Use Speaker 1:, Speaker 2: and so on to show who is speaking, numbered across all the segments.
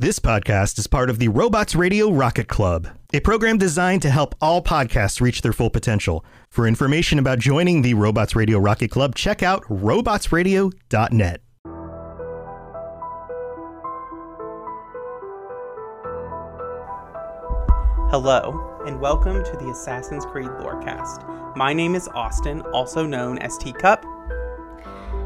Speaker 1: This podcast is part of the Robots Radio Rocket Club, a program designed to help all podcasts reach their full potential. For information about joining the Robots Radio Rocket Club, check out robotsradio.net.
Speaker 2: Hello, and welcome to the Assassin's Creed Lorecast. My name is Austin, also known as Teacup.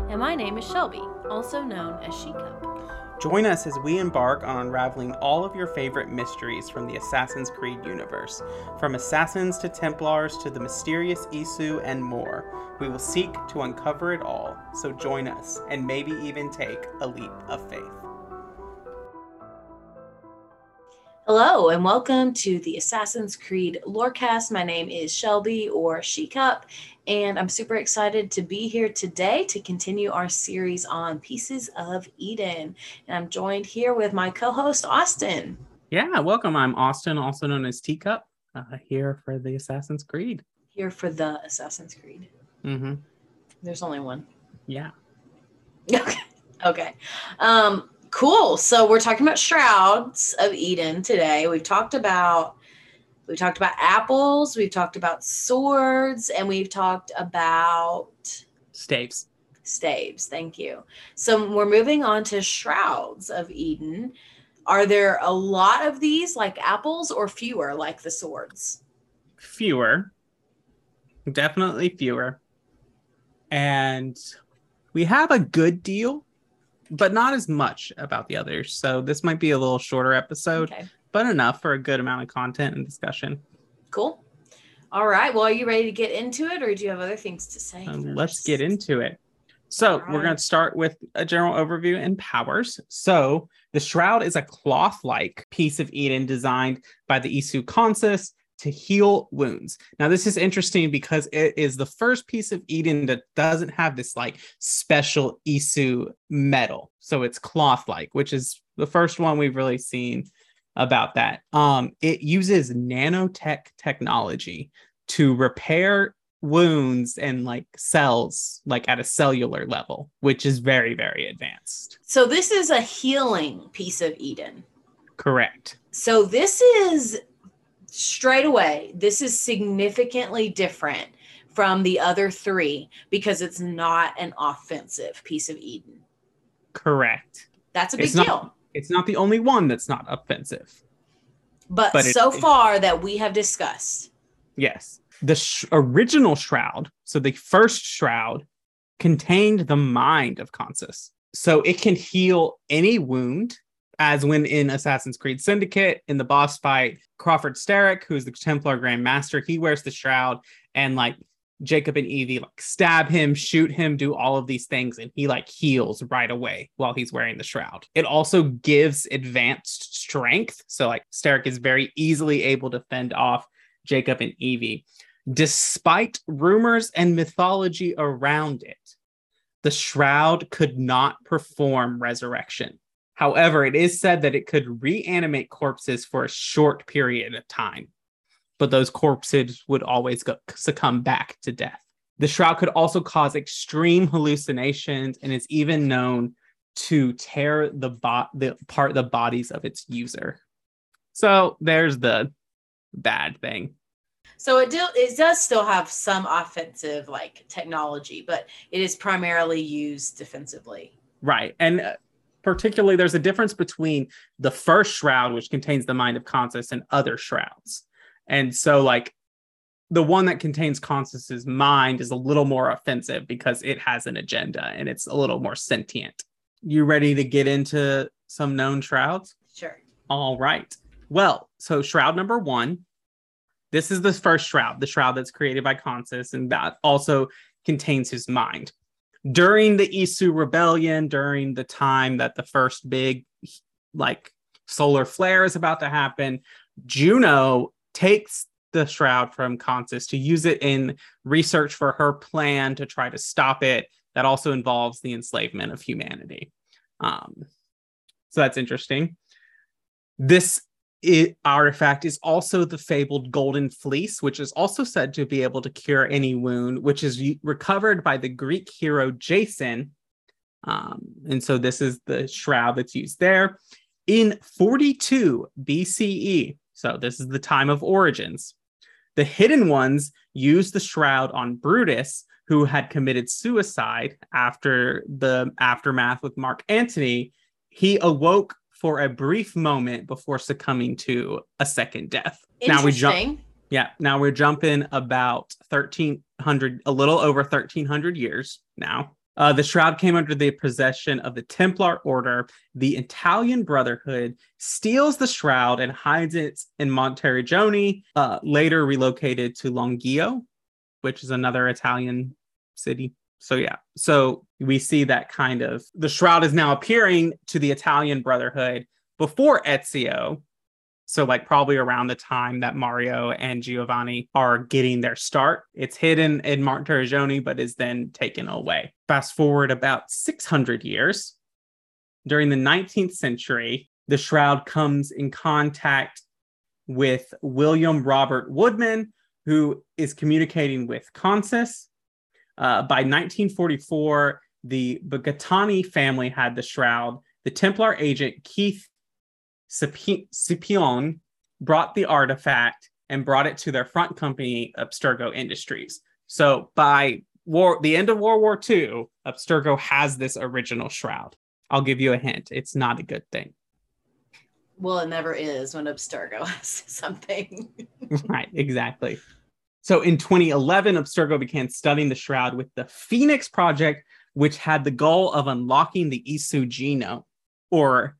Speaker 3: And my name is Shelby, also known as She Cup.
Speaker 2: Join us as we embark on unraveling all of your favorite mysteries from the Assassin's Creed universe. From assassins to Templars to the mysterious Isu and more. We will seek to uncover it all, so join us and maybe even take a leap of faith.
Speaker 3: Hello, and welcome to the Assassin's Creed Lorecast. My name is Shelby or She Cup, and I'm super excited to be here today to continue our series on Pieces of Eden. And I'm joined here with my co host, Austin.
Speaker 2: Yeah, welcome. I'm Austin, also known as Teacup, uh, here for the Assassin's Creed.
Speaker 3: Here for the Assassin's Creed.
Speaker 2: Mm-hmm.
Speaker 3: There's only one.
Speaker 2: Yeah.
Speaker 3: Okay. Okay. Um, cool. So we're talking about Shrouds of Eden today. We've talked about we've talked about apples, we've talked about swords, and we've talked about
Speaker 2: Staves.
Speaker 3: staves. Thank you. So we're moving on to Shrouds of Eden. Are there a lot of these like apples or fewer like the swords?
Speaker 2: Fewer. Definitely fewer. And we have a good deal, but not as much about the others. So this might be a little shorter episode,
Speaker 3: Okay.
Speaker 2: But enough for a good amount of content and discussion.
Speaker 3: Cool. All right. Well, are you ready to get into it or do you have other things to say?
Speaker 2: Um, let's get into it. So, we're going to start with a general overview and powers. So, the shroud is a cloth like piece of Eden designed by the Isu Consus to heal wounds. Now, this is interesting because it is the first piece of Eden that doesn't have this like special Isu metal. So, it's cloth like, which is the first one we've really seen about that. Um, it uses nanotech technology to repair wounds and like cells like at a cellular level which is very very advanced
Speaker 3: So this is a healing piece of Eden.
Speaker 2: correct
Speaker 3: So this is straight away, this is significantly different from the other three because it's not an offensive piece of Eden.
Speaker 2: correct
Speaker 3: That's a big
Speaker 2: It's not-
Speaker 3: deal.
Speaker 2: It's not the only one that's not offensive.
Speaker 3: But,
Speaker 2: but
Speaker 3: so
Speaker 2: it-
Speaker 3: far that we have discussed,
Speaker 2: yes. The sh- original shroud so the first shroud contained the mind of consus. So it can heal any wound as when in Assassin's Creed Syndicate in the boss fight, Crawford Starrick, who's the Templar Grand Master, he wears the shroud and like Jacob and Evie like stab him, shoot him, do all of these things, and he like heals right away while he's wearing the shroud. It also gives advanced strength. So like Starrick is very easily able to fend off Jacob and Evie. Despite rumors and mythology around it, the shroud could not perform resurrection. However, it is said that it could reanimate corpses for a short period of time, but those corpses would always go, succumb back to death. The shroud could also cause extreme hallucinations and is even known to tear the bot the part the bodies of its user. So there's the bad thing.
Speaker 3: so it, do, it does still have some offensive like technology, but it is primarily used defensively.
Speaker 2: Right. And uh, particularly, there's a difference between the first shroud, which contains the mind of Consus, and other shrouds. And so, like, the one that contains Consus's mind is a little more offensive because it has an agenda and it's a little more sentient. You ready to get into some known shrouds?
Speaker 3: Sure.
Speaker 2: All right. Well, so shroud number one. This is the first shroud, the shroud that's created by Consus, and that also contains his mind. During the Isu rebellion, during the time that the first big like solar flare is about to happen, Juno takes the shroud from Consus to use it in research for her plan to try to stop it. That also involves the enslavement of humanity. Um, so that's interesting. This artifact is also the fabled golden fleece, which is also said to be able to cure any wound, which is recovered by the Greek hero Jason. Um, and so this is the shroud that's used there. In 42 BCE, so this is the time of origins, the hidden ones used the shroud on Brutus, who had committed suicide after the aftermath with Mark Antony. He awoke for a brief moment before succumbing to a second death. Now we jump.
Speaker 3: Interesting.
Speaker 2: Yeah, now we're jumping about 1300, a little over 1300 years now. Uh, the shroud came under the possession of the Templar Order. The Italian Brotherhood steals the shroud and hides it in Monteriggioni, uh, later relocated to Longio, which is another Italian city. So, yeah, so we see that kind of the shroud is now appearing to the Italian Brotherhood before Ezio, so, like, probably around the time that Mario and Giovanni are getting their start, it's hidden in Monteriggioni, but is then taken away. Fast forward about 600 years. During the 19th century, the shroud comes in contact with William Robert Woodman, who is communicating with Consus. Uh, by 1944, the Bugatani family had the shroud. The Templar agent Keith Scipi- Scipion brought the artifact and brought it to their front company, Abstergo Industries. So by war, the end of World War II, Abstergo has this original shroud. I'll give you a hint. It's not a good thing.
Speaker 3: Well, it never is when Abstergo has something.
Speaker 2: right, exactly. So in 2011, Abstergo began studying the shroud with the Phoenix Project, which had the goal of unlocking the Isu genome or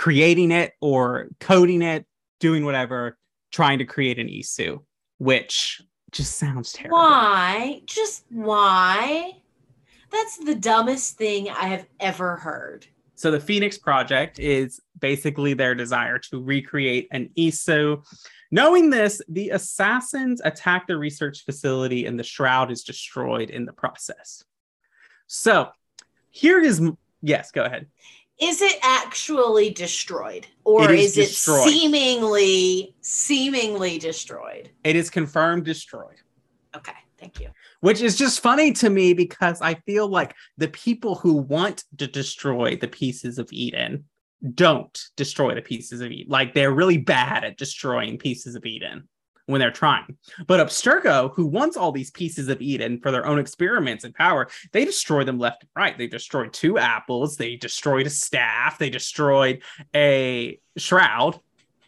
Speaker 2: creating it or coding it, doing whatever, trying to create an Isu, which just sounds terrible.
Speaker 3: Why? Just why? That's the dumbest thing I have ever heard.
Speaker 2: So the Phoenix Project is basically their desire to recreate an Isu. Knowing this, the assassins attack the research facility and the shroud is destroyed in the process. So here is yes, go ahead.
Speaker 3: Is it actually destroyed? Or
Speaker 2: It is
Speaker 3: is, it seemingly seemingly destroyed?
Speaker 2: It is confirmed destroyed.
Speaker 3: Okay, thank you.
Speaker 2: which is just funny to me because I feel like the people who want to destroy the pieces of Eden don't destroy the pieces of Eden. Like they're really bad at destroying pieces of Eden when they're trying. But Abstergo, who wants all these pieces of Eden for their own experiments and power, they destroy them left and right. They destroyed two apples, they destroyed a staff, they destroyed a shroud.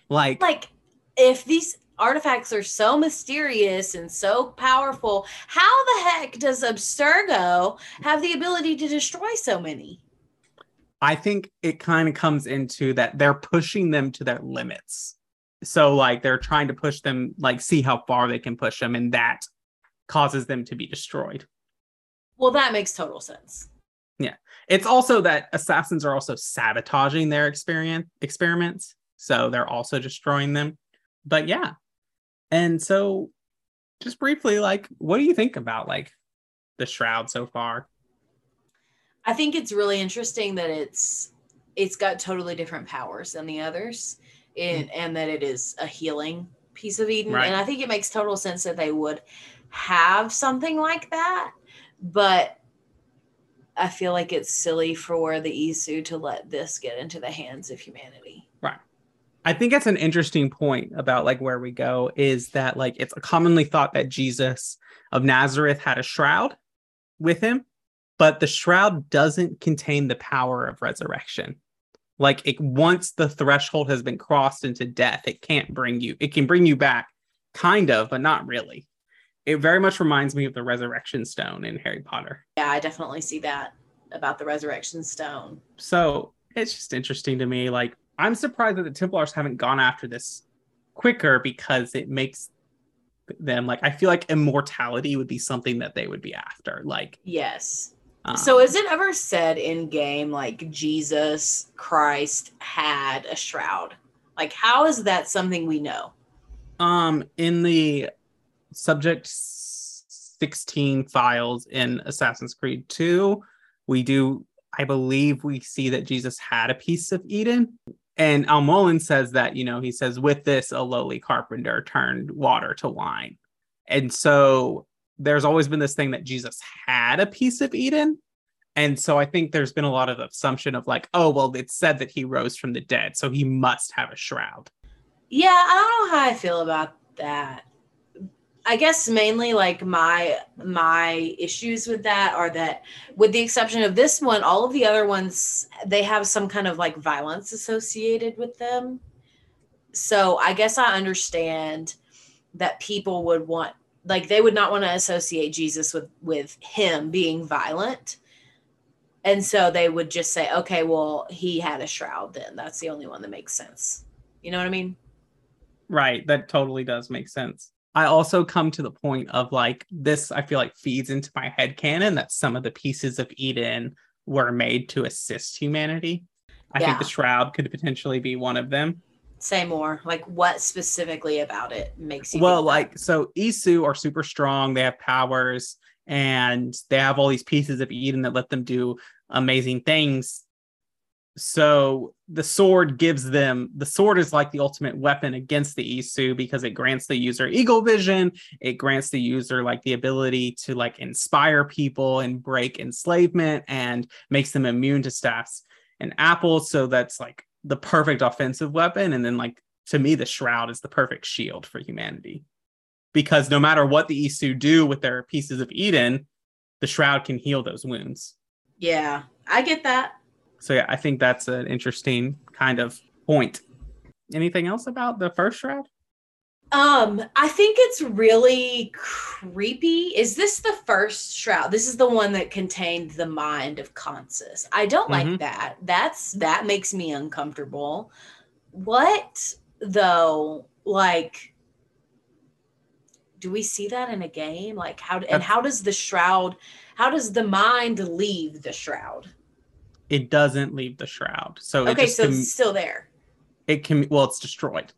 Speaker 2: Like,
Speaker 3: Like, if these artifacts are so mysterious and so powerful, how the heck does Abstergo have the ability to destroy so many?
Speaker 2: I think it kind of comes into that they're pushing them to their limits. So like they're trying to push them, like see how far they can push them, and that causes them to be destroyed.
Speaker 3: Well, that makes total sense. Yeah.
Speaker 2: It's also that assassins are also sabotaging their experience experiments, so they're also destroying them. But yeah, and so just briefly, like, what do you think about like the shroud so far?
Speaker 3: I think it's really interesting that it's it's got totally different powers than the others, and mm. and that it is a healing piece of Eden.
Speaker 2: Right.
Speaker 3: And I think it makes total sense that they would have something like that, but I feel like it's silly for the Isu to let this get into the hands of humanity. Right.
Speaker 2: I think it's an interesting point about like where we go is that like it's commonly thought that Jesus of Nazareth had a shroud with him, but the shroud doesn't contain the power of resurrection. Like it once the threshold has been crossed into death, it can't bring you, it can bring you back, kind of, but not really. It very much reminds me of the resurrection stone in Harry Potter.
Speaker 3: Yeah, I definitely see that about the resurrection stone.
Speaker 2: So it's just interesting to me. Like, I'm surprised that the Templars haven't gone after this quicker because it makes them like I feel like immortality would be something that they would be after. Like,
Speaker 3: Yes.
Speaker 2: Um,
Speaker 3: So is it ever said in game like Jesus Christ had a shroud? Like how is that something we know?
Speaker 2: um in the subject 16 files in Assassin's Creed 2, we do I believe we see that Jesus had a piece of Eden. And Al Mualim says that, you know, he says, with this, a lowly carpenter turned water to wine. And so there's always been this thing that Jesus had a piece of Eden. And so I think there's been a lot of assumption of like, oh, well, it said that he rose from the dead, so he must have a shroud.
Speaker 3: Yeah, I don't know how I feel about that. I guess mainly like my my issues with that are that with the exception of this one, all of the other ones they have some kind of like violence associated with them. So I guess I understand that people would want like they would not want to associate Jesus with with him being violent. And so they would just say, okay, well, he had a shroud then. That's the only one that makes sense. You know what I mean?
Speaker 2: Right. That totally does make sense. I also come to the point of like this, I feel like feeds into my head canon that some of the pieces of Eden were made to assist humanity. I
Speaker 3: Yeah.
Speaker 2: think the shroud could potentially be one of them.
Speaker 3: Say more. Like what specifically about it makes you
Speaker 2: Well, like so Isu are super strong, they have powers, and they have all these pieces of Eden that let them do amazing things. So the sword gives them the sword is like the ultimate weapon against the Isu because it grants the user eagle vision, it grants the user like the ability to like inspire people and break enslavement and makes them immune to staffs and apples. So that's like the perfect offensive weapon. And then like to me, the shroud is the perfect shield for humanity. Because no matter what the Isu do with their pieces of Eden, the shroud can heal those wounds.
Speaker 3: yeah, I get that.
Speaker 2: So yeah, I think that's an interesting kind of point. Anything else about the first shroud?
Speaker 3: Um, I think it's really creepy. Is this the first shroud? This is the one that contained the mind of Consus. I don't like
Speaker 2: Mhm.
Speaker 3: that. That's that makes me uncomfortable. What though? Like, do we see that in a game? Like, how and how does the shroud? How does the mind leave the shroud?
Speaker 2: It doesn't leave the shroud. So it
Speaker 3: Okay, so
Speaker 2: can,
Speaker 3: it's still there.
Speaker 2: it can well, it's destroyed.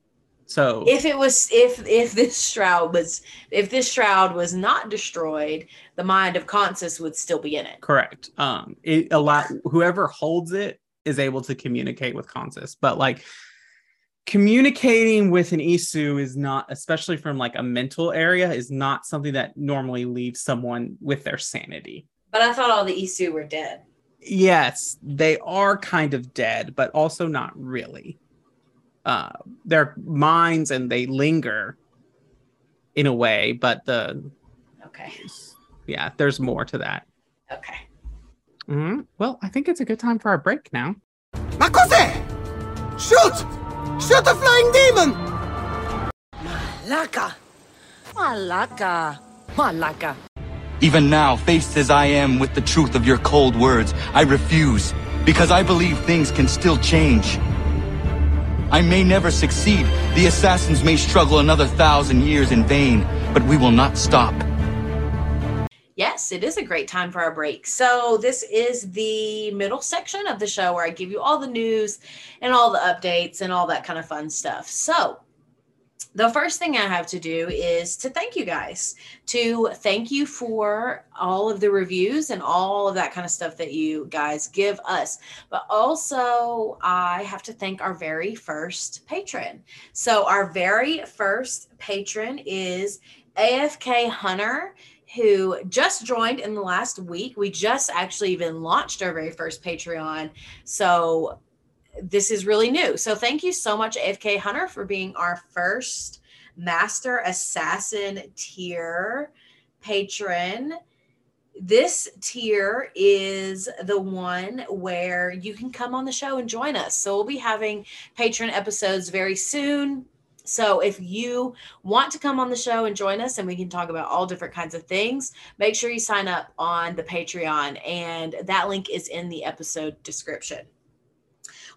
Speaker 2: So
Speaker 3: if it was if if this shroud was if this shroud was not destroyed the mind of consus would still be in it
Speaker 2: correct. Um it allow whoever holds it is able to communicate with Consus. But like communicating with an Isu is not, especially from like a mental area, is not something that normally leaves someone with their sanity.
Speaker 3: but i thought all the isu were dead
Speaker 2: yes, they are kind of dead, but also not really. Uh, their minds and they linger in a way, but the
Speaker 3: okay
Speaker 2: yeah, there's more to that.
Speaker 3: okay
Speaker 2: Mhm. Well, I think it's a good time for our break now.
Speaker 4: Makose! Shoot! Shoot the flying demon!
Speaker 5: Malaka. Malaka. Malaka.
Speaker 6: Even now, faced as I am with the truth of your cold words, I refuse, because I believe things can still change. I may never succeed, the assassins may struggle another thousand years in vain, but we will not stop.
Speaker 3: yes it is a great time for our break. So this is the middle section of the show where i give you all the news and all the updates and all that kind of fun stuff. So the first thing I have to do is to thank you guys, to thank you for all of the reviews and all of that kind of stuff that you guys give us. But also, I have to thank our very first patron. So, our very first patron is AFK Hunter. Who just joined in the last week? We just actually even launched our very first Patreon. So, this is really new. So thank you so much, AFK Hunter, for being our first Master Assassin tier patron. This tier is the one where you can come on the show and join us. So we'll be having patron episodes very soon. So if you want to come on the show and join us and we can talk about all different kinds of things, make sure you sign up on the Patreon and that link is in the episode description.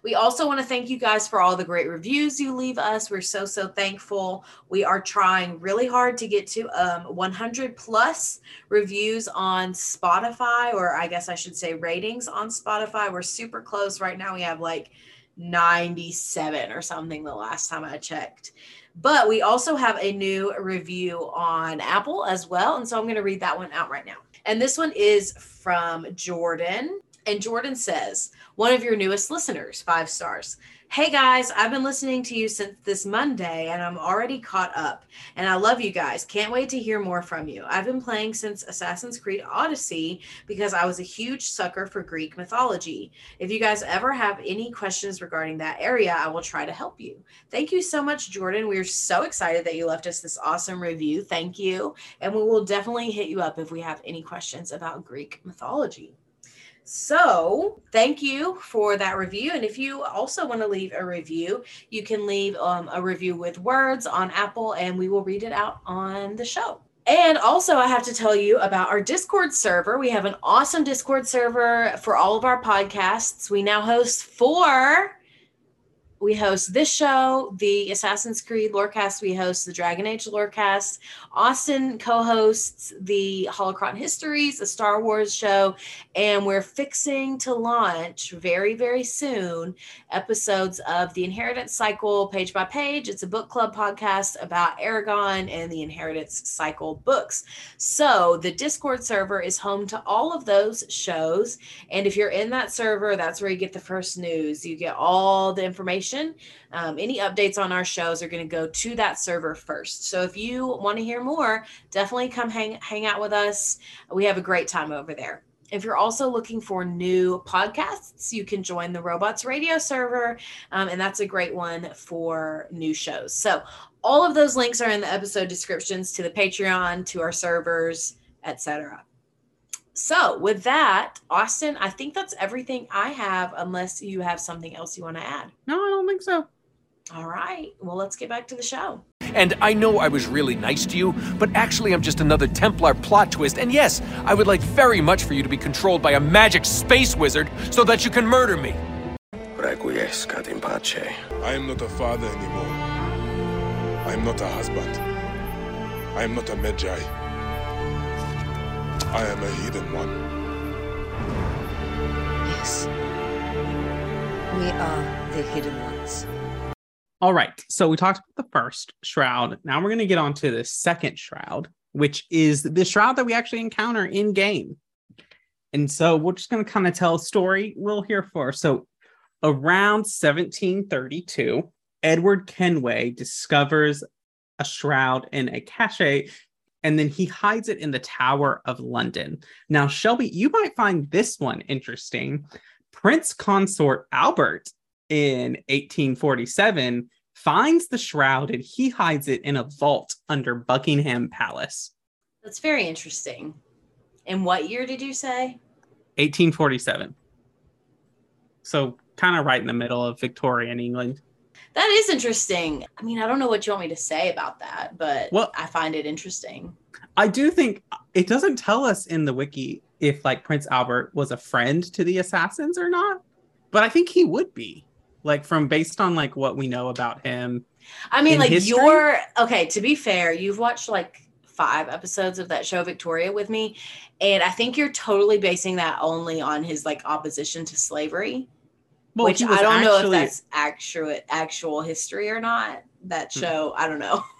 Speaker 3: We also want to thank you guys for all the great reviews you leave us. We're so, so thankful. We are trying really hard to get to um, 100 plus reviews on Spotify, or I guess I should say ratings on Spotify. We're super close right now. We have like 97 or something the last time I checked. But we also have a new review on Apple as well. And so I'm going to read that one out right now. And this one is from Jordan. And Jordan says, one of your newest listeners, five stars. Hey guys, I've been listening to you since this Monday and I'm already caught up. And I love you guys. Can't wait to hear more from you. I've been playing since Assassin's Creed Odyssey because I was a huge sucker for Greek mythology. If you guys ever have any questions regarding that area, I will try to help you. Thank you so much, Jordan. We're so excited that you left us this awesome review. Thank you. And we will definitely hit you up if we have any questions about Greek mythology. So, thank you for that review. And if you also want to leave a review, you can leave um, a review with words on Apple and we will read it out on the show. And also, I have to tell you about our Discord server. We have an awesome Discord server for all of our podcasts. We now host four we host this show, the Assassin's Creed Lorecast. We host the Dragon Age Lorecast. Austin co-hosts the Holocron Histories, the Star Wars show, and we're fixing to launch very, very soon episodes of the Inheritance Cycle page by page. It's a book club podcast about Eragon and the Inheritance Cycle books. So the Discord server is home to all of those shows, and if you're in that server, that's where you get the first news. You get all the information information. Um, any updates on our shows are going to go to that server first. So if you want to hear more, definitely come hang hang out with us. We have a great time over there. If you're also looking for new podcasts, you can join the Robots Radio server, um, and that's a great one for new shows. So all of those links are in the episode descriptions to the Patreon, to our servers, etc. So, with that, Austin, I think that's everything I have, unless you have something else you want to add.
Speaker 2: No, I don't think so.
Speaker 3: All right. Well, let's get back to the show.
Speaker 7: And I know I was really nice to you, but actually, I'm just another Templar plot twist. And yes, I would like very much for you to be controlled by a magic space wizard so that you can murder me.
Speaker 8: Requiescat in pace.
Speaker 9: I am not a father anymore. I am not a husband. I am not a Medjay. I am a hidden one.
Speaker 5: Yes. We are the hidden ones.
Speaker 2: All right. So we talked about the first shroud. Now we're going to get on to the second shroud, which is the shroud that we actually encounter in game. And so we're just going to kind of tell a story we'll hear for. So around 1732, Edward Kenway discovers a shroud in a cache and then he hides it in the Tower of London. Now, Shelby, you might find this one interesting. Prince Consort Albert in 1847 finds the shroud and he hides it in a vault under Buckingham Palace.
Speaker 3: That's very interesting. In what year did you say?
Speaker 2: 1847. So, kind of right in the middle of Victorian England.
Speaker 3: That is interesting. I mean, I don't know what you want me to say about that, but
Speaker 2: well,
Speaker 3: I find it interesting.
Speaker 2: I do think it doesn't tell us in the wiki if like Prince Albert was a friend to the assassins or not, but I think he would be. Like from based on like what we know about him.
Speaker 3: I mean, like history. you're okay, to be fair, you've watched like five episodes of that show Victoria with me, and I think you're totally basing that only on his like opposition to slavery well, which I don't actually... know if that's actual actual history or not. That hmm. show, hmm. I don't know.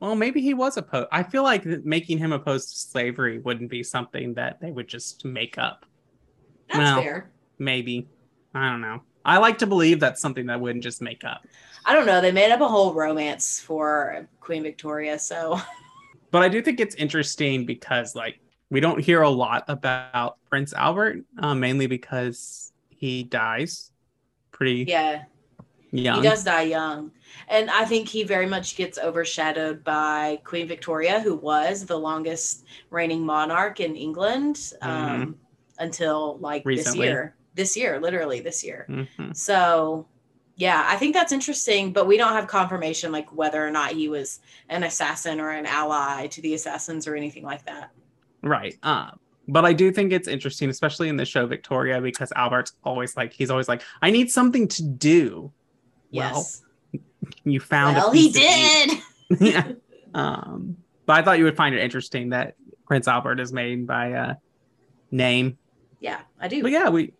Speaker 2: Well, maybe he was opposed. I feel like making him opposed to slavery wouldn't be something that they would just make up.
Speaker 3: That's well, fair.
Speaker 2: Maybe. I don't know. I like to believe that's something that wouldn't just make up.
Speaker 3: I don't know. They made up a whole romance for Queen Victoria, so.
Speaker 2: But I do think it's interesting because, like, we don't hear a lot about Prince Albert, uh, mainly because he dies pretty
Speaker 3: yeah
Speaker 2: young.
Speaker 3: He does die young. And I think he very much gets overshadowed by Queen Victoria, who was the longest reigning monarch in England mm-hmm. um, until like Recently. this year. This year, literally this year. Mm-hmm. So, yeah, I think that's interesting, but we don't have confirmation like whether or not he was an assassin or an ally to the assassins or anything like that.
Speaker 2: Right. Um, but I do think it's interesting, especially in the show Victoria, because Albert's always like he's always like, I need something to do.
Speaker 3: Yes.
Speaker 2: Well, you found
Speaker 3: well, he did.
Speaker 2: yeah. Um, but I thought you would find it interesting that Prince Albert is made by a name.
Speaker 3: Yeah, I do.
Speaker 2: But yeah, we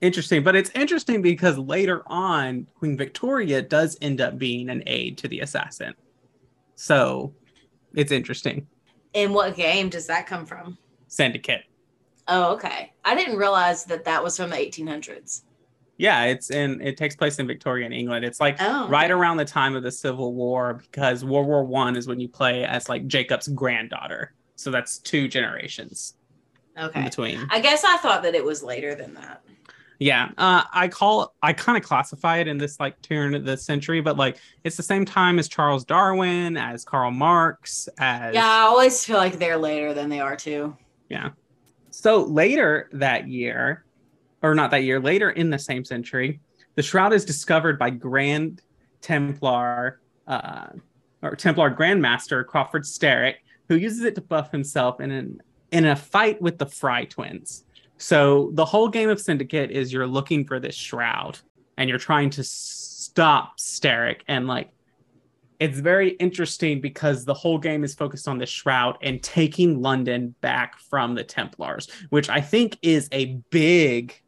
Speaker 2: interesting. But it's interesting because later on, Queen Victoria does end up being an aide to the assassin. So it's interesting.
Speaker 3: In what game does that come from?
Speaker 2: Syndicate.
Speaker 3: Oh, okay. I didn't realize that that was from the 1800s.
Speaker 2: Yeah, it's in it takes place in Victorian England. It's like
Speaker 3: Oh,
Speaker 2: right around the time of the Civil War because World War One is when you play as like Jacob's granddaughter. So that's two generations in
Speaker 3: Okay.
Speaker 2: between.
Speaker 3: I guess I thought that it was later than that.
Speaker 2: Yeah, uh, I call I kind of classify it in this like turn of the century, but like it's the same time as Charles Darwin, as Karl Marx, as
Speaker 3: Yeah, I always feel like they're later than they are too.
Speaker 2: Yeah. So later that year, or not that year, later in the same century, the shroud is discovered by Grand Templar uh, or Templar Grandmaster Crawford Starrick, who uses it to buff himself in an in a fight with the Fry twins. So the whole game of Syndicate is you're looking for this shroud and you're trying to stop Starrick and like it's very interesting because the whole game is focused on the shroud and taking London back from the Templars, which I think is a big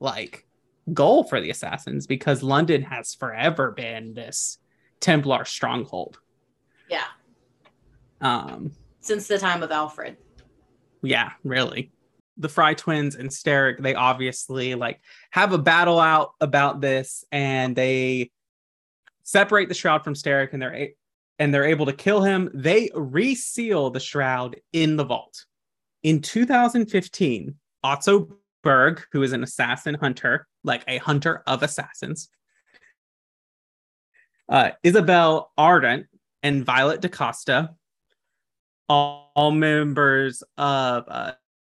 Speaker 2: like goal for the assassins because London has forever been this Templar stronghold.
Speaker 3: Yeah,
Speaker 2: Um
Speaker 3: since the time of Alfred.
Speaker 2: yeah, really. The Fry twins and Starrick, they obviously like have a battle out about this and they separate the shroud from Starrick and they're a- and they're able to kill him. They reseal the shroud in the vault. In 2015, Otto Berg, who is an assassin hunter, like a hunter of assassins, uh, Isabelle Ardant and Violet DaCosta, all, all members of uh,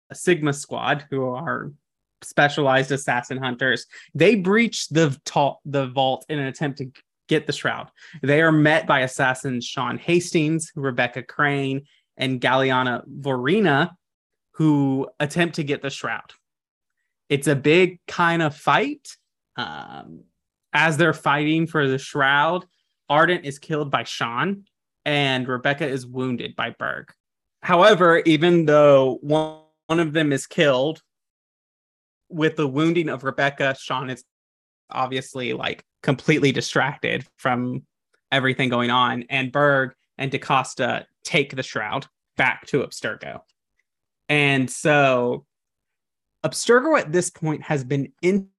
Speaker 2: a Sigma Squad, who are specialized assassin hunters, they breach the ta- the vault in an attempt to get the shroud. They are met by assassins Sean Hastings, Rebecca Crane, and Galina Voronina, who attempt to get the shroud. It's a big kind of fight. Um, as they're fighting for the shroud, Ardant is killed by Sean, and Rebecca is wounded by Berg. However, even though one, one of them is killed, with the wounding of Rebecca, Sean is obviously like completely distracted from everything going on, and Berg and DaCosta take the shroud back to Abstergo. And so Abstergo at this point has been in-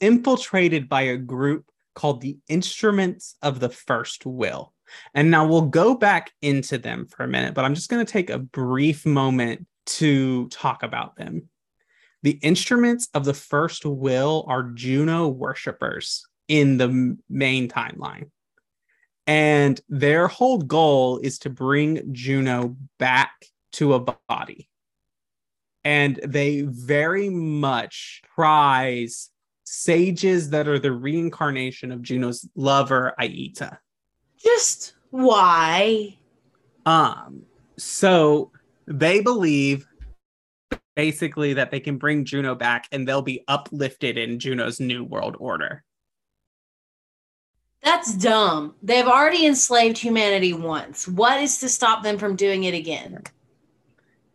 Speaker 2: infiltrated by a group called the Instruments of the First Will. And now we'll go back into them for a minute, but I'm just going to take a brief moment to talk about them. The instruments of the first will are Juno worshippers in the main timeline. And their whole goal is to bring Juno back to a body. And they very much prize sages that are the reincarnation of Juno's lover, Aita.
Speaker 3: Just why?
Speaker 2: Um, so they believe basically that they can bring Juno back and they'll be uplifted in Juno's new world order.
Speaker 3: That's dumb. They've already enslaved humanity once. What is to stop them from doing it again?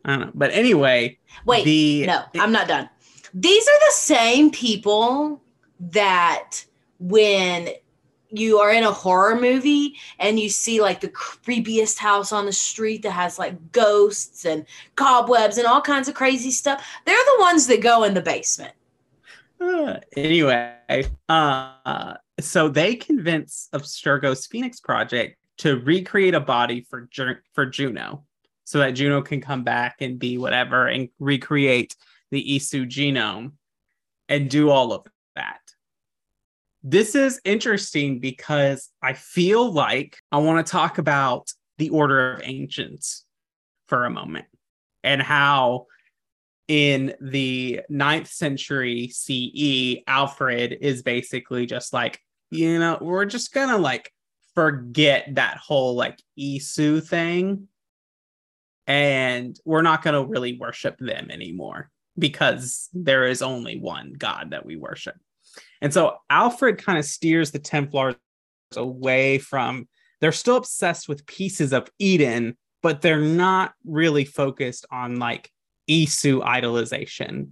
Speaker 2: I don't know. But anyway,
Speaker 3: Wait,
Speaker 2: the
Speaker 3: no, I'm not done. These are the same people that when you are in a horror movie and you see like the creepiest house on the street that has like ghosts and cobwebs and all kinds of crazy stuff, they're the ones that go in the basement.
Speaker 2: Uh, anyway, uh, so they convince Abstergo's Phoenix Project to recreate a body for for Juno, so that Juno can come back and be whatever and recreate the Isu genome and do all of that. This is interesting because I feel like I want to talk about the Order of Ancients for a moment and how in the ninth century CE, Alfred is basically just like, you know, we're just gonna like forget that whole like Isu thing. And we're not gonna really worship them anymore because there is only one God that we worship. And so Alfred kind of steers the Templars away from, they're still obsessed with pieces of Eden, but they're not really focused on like Isu idolization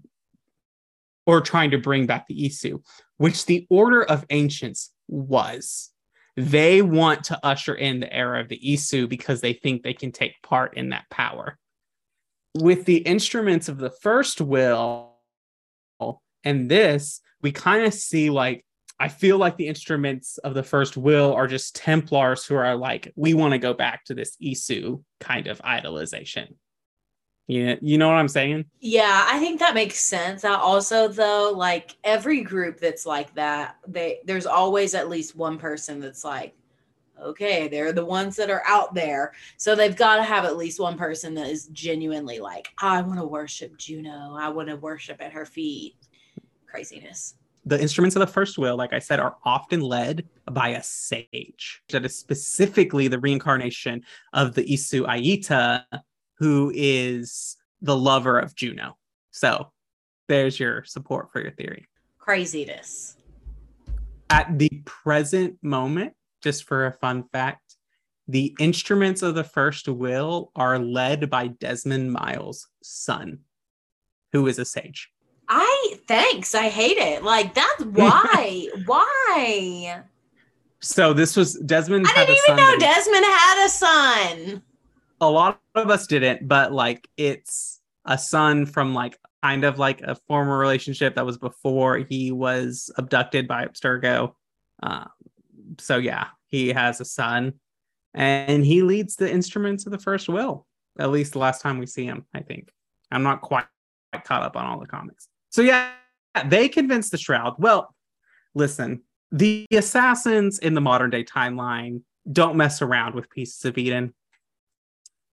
Speaker 2: or trying to bring back the Isu, which the Order of Ancients was. They want to usher in the era of the Isu because they think they can take part in that power. with the instruments of the first will and this, we kind of see like I feel like the instruments of the first will are just Templars who are like, we want to go back to this Isu kind of idolization. Yeah, you know what I'm saying?
Speaker 3: Yeah, I think that makes sense. I also though, like every group that's like that, they there's always at least one person that's like, okay, they're the ones that are out there. So they've got to have at least one person that is genuinely like, I want to worship Juno. I want to worship at her feet. Craziness
Speaker 2: the instruments of the first will, like I said, are often led by a sage. That is specifically the reincarnation of the Isu Aita, who is the lover of Juno. So there's your support for your theory.
Speaker 3: Craziness.
Speaker 2: At the present moment, just for a fun fact, the instruments of the first will are led by Desmond Miles' son, who is a sage.
Speaker 3: I thanks. I hate it. Like that's why. why?
Speaker 2: So this was Desmond.
Speaker 3: I didn't even know Desmond had a son.
Speaker 2: A lot of us didn't, but like it's a son from like kind of like a former relationship that was before he was abducted by Abstergo. Uh, so yeah, he has a son, and he leads the instruments of the first will. At least the last time we see him, I think. I'm not quite caught up on all the comics. So yeah, they convinced the Shroud. Well, listen, the assassins in the modern day timeline don't mess around with pieces of Eden.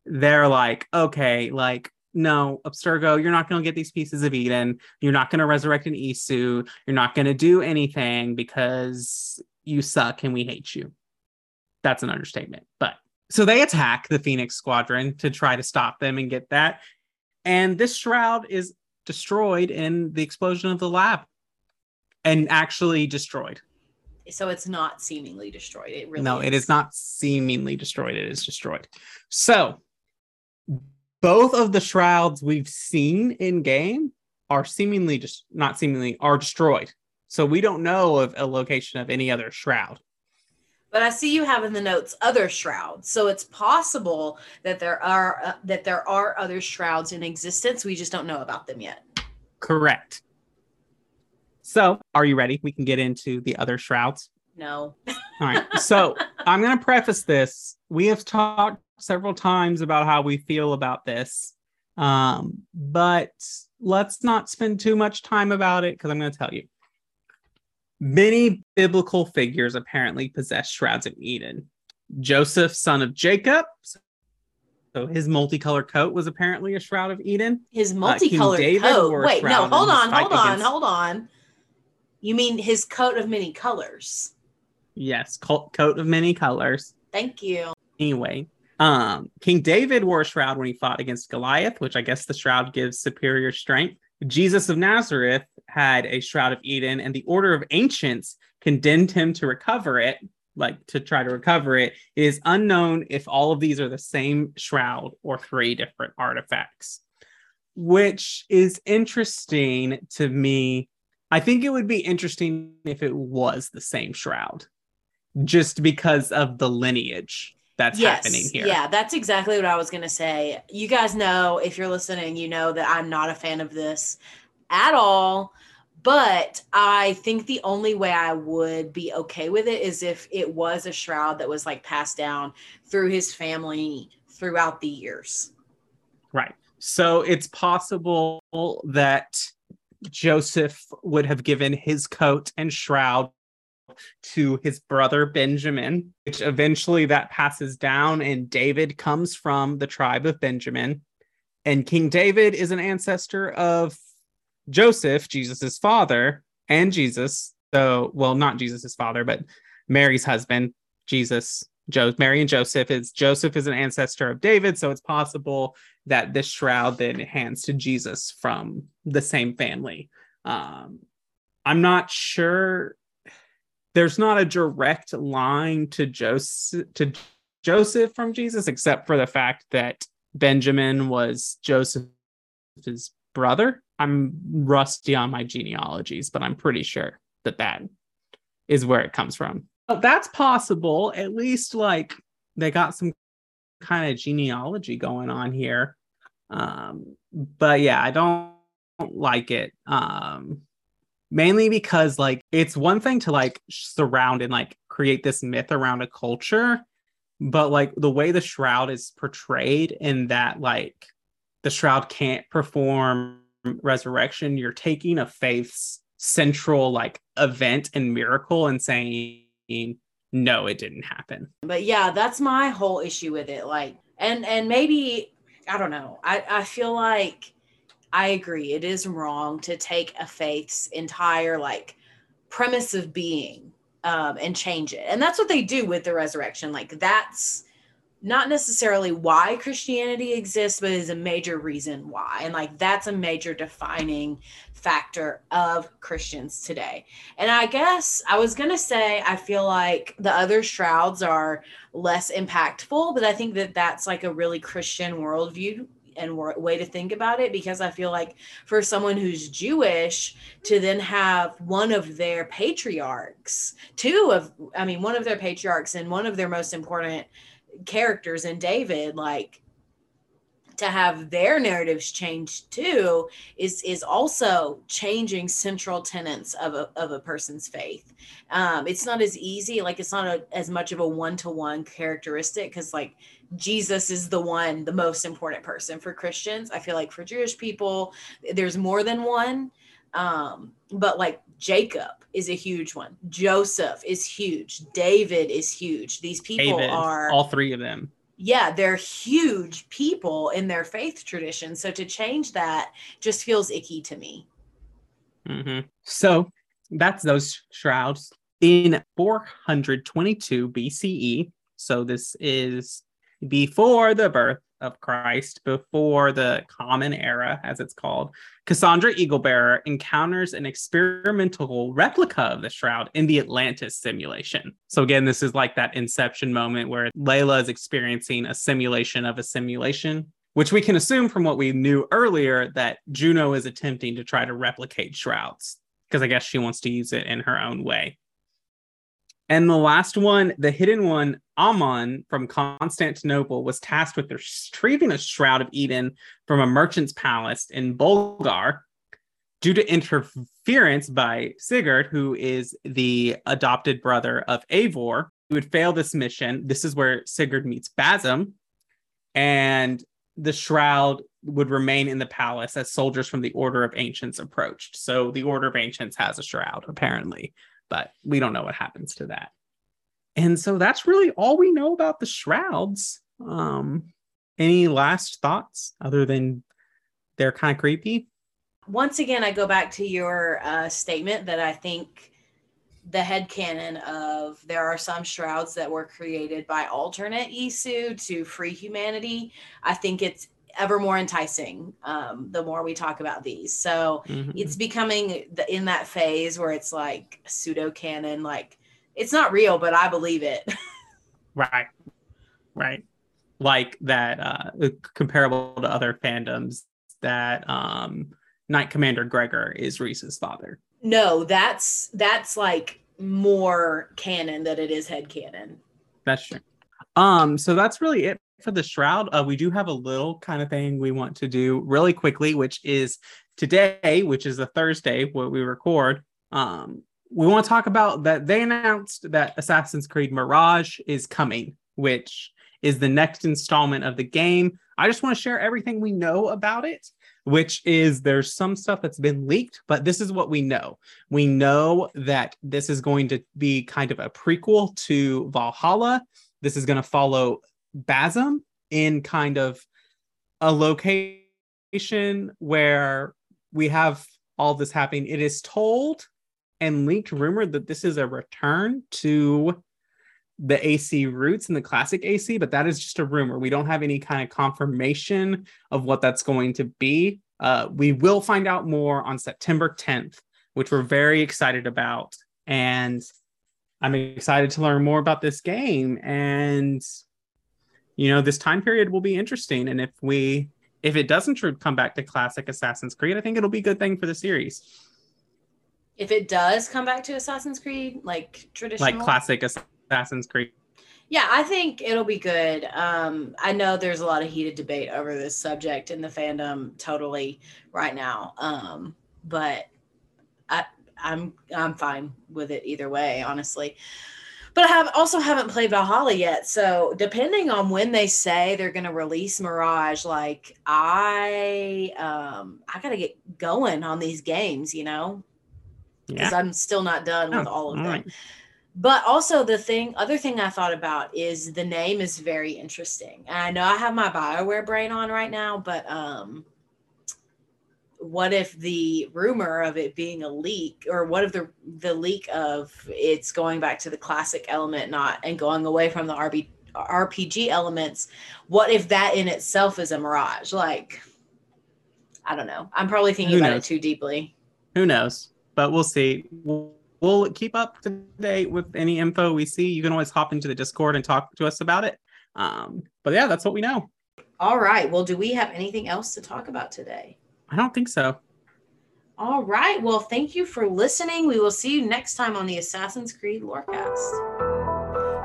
Speaker 2: They're like, okay, like, no, Abstergo, you're not going to get these pieces of Eden. You're not going to resurrect an Isu. You're not going to do anything because you suck and we hate you. That's an understatement. But so they attack the Phoenix Squadron to try to stop them and get that. And this shroud is destroyed in the explosion of the lab and actually destroyed.
Speaker 3: So it's not seemingly destroyed. It really
Speaker 2: No,
Speaker 3: is.
Speaker 2: it is not seemingly destroyed. It is destroyed. So both of the shrouds we've seen in game are seemingly just not seemingly are destroyed. So we don't know of a location of any other shroud.
Speaker 3: But I see you have in the notes other shrouds, so it's possible that there are uh, that there are other shrouds in existence. We just don't know about them yet.
Speaker 2: Correct. So, are you ready? We can get into the other shrouds.
Speaker 3: No.
Speaker 2: All right. So, I'm going to preface this. We have talked several times about how we feel about this, um, but let's not spend too much time about it because I'm going to tell you. Many biblical figures apparently possess shrouds of Eden. Joseph, son of Jacob, so his multicolored coat was apparently a shroud of Eden.
Speaker 3: His multicolored uh, coat. Wait, no, hold on, hold on, against... hold on. You mean his coat of many colors?
Speaker 2: Yes, coat of many colors.
Speaker 3: Thank you.
Speaker 2: Anyway, um, King David wore a shroud when he fought against Goliath, which I guess the shroud gives superior strength. Jesus of Nazareth had a Shroud of Eden, and the Order of Ancients condemned him to recover it, like to try to recover it. It is unknown if all of these are the same shroud or three different artifacts, which is interesting to me. I think it would be interesting if it was the same shroud, just because of the lineage that's yes, happening here.
Speaker 3: Yeah, that's exactly what I was going to say. You guys know, if you're listening, you know that I'm not a fan of this at all. But I think the only way I would be okay with it is if it was a shroud that was like passed down through his family throughout the years.
Speaker 2: Right. So it's possible that Joseph would have given his coat and shroud to his brother Benjamin, which eventually that passes down, and David comes from the tribe of Benjamin. And King David is an ancestor of Joseph, Jesus's father, and Jesus. So, well, not Jesus's father, but Mary's husband, Jesus. Jo- Mary and Joseph is Joseph is an ancestor of David, so it's possible that this shroud then hands to Jesus from the same family. Um, I'm not sure there's not a direct line to Joseph to Joseph from Jesus, except for the fact that Benjamin was Joseph's brother. I'm rusty on my genealogies, but I'm pretty sure that that is where it comes from. Well, that's possible. At least like they got some kind of genealogy going on here. Um, but yeah, I don't like it. Um, mainly because like it's one thing to like surround and like create this myth around a culture, but like the way the shroud is portrayed in that like the shroud can't perform resurrection, you're taking a faith's central like event and miracle and saying no, it didn't happen.
Speaker 3: But yeah, that's my whole issue with it. Like, and and maybe I don't know. I I feel like I agree. It is wrong to take a faith's entire like premise of being um, and change it, and that's what they do with the resurrection. Like that's not necessarily why Christianity exists, but is a major reason why. And like that's a major defining factor of Christians today. And I guess I was going to say, I feel like the other shrouds are less impactful, but I think that that's like a really Christian worldview and way to think about it because I feel like for someone who's Jewish to then have one of their patriarchs, two of, I mean, one of their patriarchs and one of their most important characters in David, like to have their narratives changed too is is also changing central tenets of a, of a person's faith. Um it's not as easy like it's not a, as much of a one-to-one characteristic because like jesus is the one the most important person for christians i feel like for jewish people there's more than one um but like jacob is a huge one joseph is huge david is huge these people
Speaker 2: David,
Speaker 3: are
Speaker 2: all three of them
Speaker 3: yeah, they're huge people in their faith tradition. So to change that just feels icky to me.
Speaker 2: Mm-hmm. So that's those shrouds in 422 BCE. So this is before the birth of Christ before the Common Era, as it's called, Kassandra Eaglebearer encounters an experimental replica of the shroud in the Atlantis simulation. So, again, this is like that inception moment where Layla is experiencing a simulation of a simulation, which we can assume from what we knew earlier that Juno is attempting to try to replicate shrouds because I guess she wants to use it in her own way. And the last one, the hidden one, Amon from Constantinople, was tasked with retrieving a shroud of Eden from a merchant's palace in Bulgar due to interference by Sigurd, who is the adopted brother of Eivor. He would fail this mission. This is where Sigurd meets Basim, and the shroud would remain in the palace as soldiers from the Order of Ancients approached. So the Order of Ancients has a shroud, apparently but we don't know what happens to that. And so that's really all we know about the shrouds. Um, any last thoughts other than they're kind of creepy?
Speaker 3: Once again, I go back to your uh, statement that I think the head canon of there are some shrouds that were created by alternate Isu to free humanity. I think it's ever more enticing um, the more we talk about these. So mm-hmm. it's becoming the, in that phase where it's like pseudo canon, like it's not real, but I believe it.
Speaker 2: right, right. Like that, uh, comparable to other fandoms, that um, Knight Commander Gregor is Reese's father.
Speaker 3: No, that's that's like more canon than it is head canon.
Speaker 2: That's true. Um, so that's really it for the shroud, uh, we do have a little kind of thing we want to do really quickly, which is today, which is a Thursday, what we record. Um, we want to talk about that they announced that Assassin's Creed Mirage is coming, which is the next installment of the game. I just want to share everything we know about it, which is there's some stuff that's been leaked, but this is what we know. We know that this is going to be kind of a prequel to Valhalla. This is going to follow Basim in kind of a location where we have all this happening. It is told and leaked rumored that this is a return to the AC roots and the classic AC, but that is just a rumor. We don't have any kind of confirmation of what that's going to be. Uh, we will find out more on September 10th, which we're very excited about. And I'm excited to learn more about this game. And you know this time period will be interesting and if we if it doesn't come back to classic assassin's creed i think it'll be a good thing for the series
Speaker 3: if it does come back to assassin's creed like traditional
Speaker 2: like classic assassin's creed
Speaker 3: Yeah, I think it'll be good. Um, I know there's a lot of heated debate over this subject in the fandom totally right now. Um, but I I'm I'm fine with it either way, honestly. But I have also haven't played Valhalla yet. So depending on when they say they're gonna release Mirage, like I um I gotta get going on these games, you know, because
Speaker 2: Yeah.
Speaker 3: I'm still not done with
Speaker 2: Oh,
Speaker 3: all of
Speaker 2: all
Speaker 3: them.
Speaker 2: right.
Speaker 3: But also the thing, other thing I thought about is the name is very interesting. And I know I have my Bioware brain on right now, but um, what if the rumor of it being a leak, or what if the the leak of it's going back to the classic element, not and going away from the RB, RPG elements? What if that in itself is a mirage? Like, I don't know. I'm probably thinking
Speaker 2: Who
Speaker 3: about
Speaker 2: knows?
Speaker 3: it too deeply.
Speaker 2: Who knows? But we'll see. We'll, we'll keep up to date with any info we see. You can always hop into the Discord and talk to us about it. Um, but yeah, that's what we know.
Speaker 3: All right. Well, do we have anything else to talk about today?
Speaker 2: I don't think so.
Speaker 3: All right. Well, thank you for listening. We will see you next time on the Assassin's Creed Lorecast.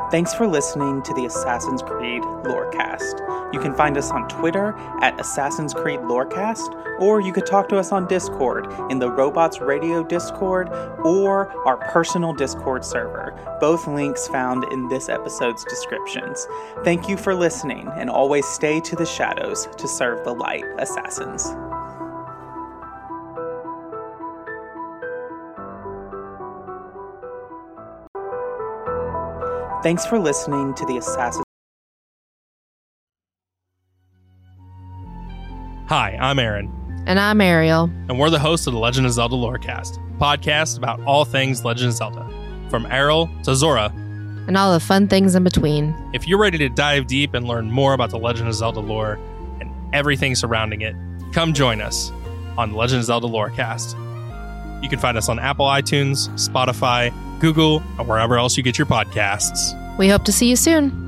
Speaker 10: Thanks for listening to the Assassin's Creed Lorecast. You can find us on Twitter at Assassin's Creed Lorecast, or you could talk to us on Discord in the Robots Radio Discord or our personal Discord server, both links found in this episode's descriptions. Thank you for listening, and always stay to the shadows to serve the light, Assassins. Thanks for listening to the Assassin's
Speaker 11: Hi, I'm Aaron,
Speaker 12: And I'm Ariel.
Speaker 11: and we're the hosts of the Legend of Zelda Lorecast, a podcast about all things Legend of Zelda, from Aryll to Zora.
Speaker 12: And all the fun things in between.
Speaker 11: If you're ready to dive deep and learn more about the Legend of Zelda lore and everything surrounding it, come join us on the Legend of Zelda Lorecast. You can find us on Apple iTunes, Spotify, Google, or wherever else you get your podcasts.
Speaker 12: We hope to see you soon.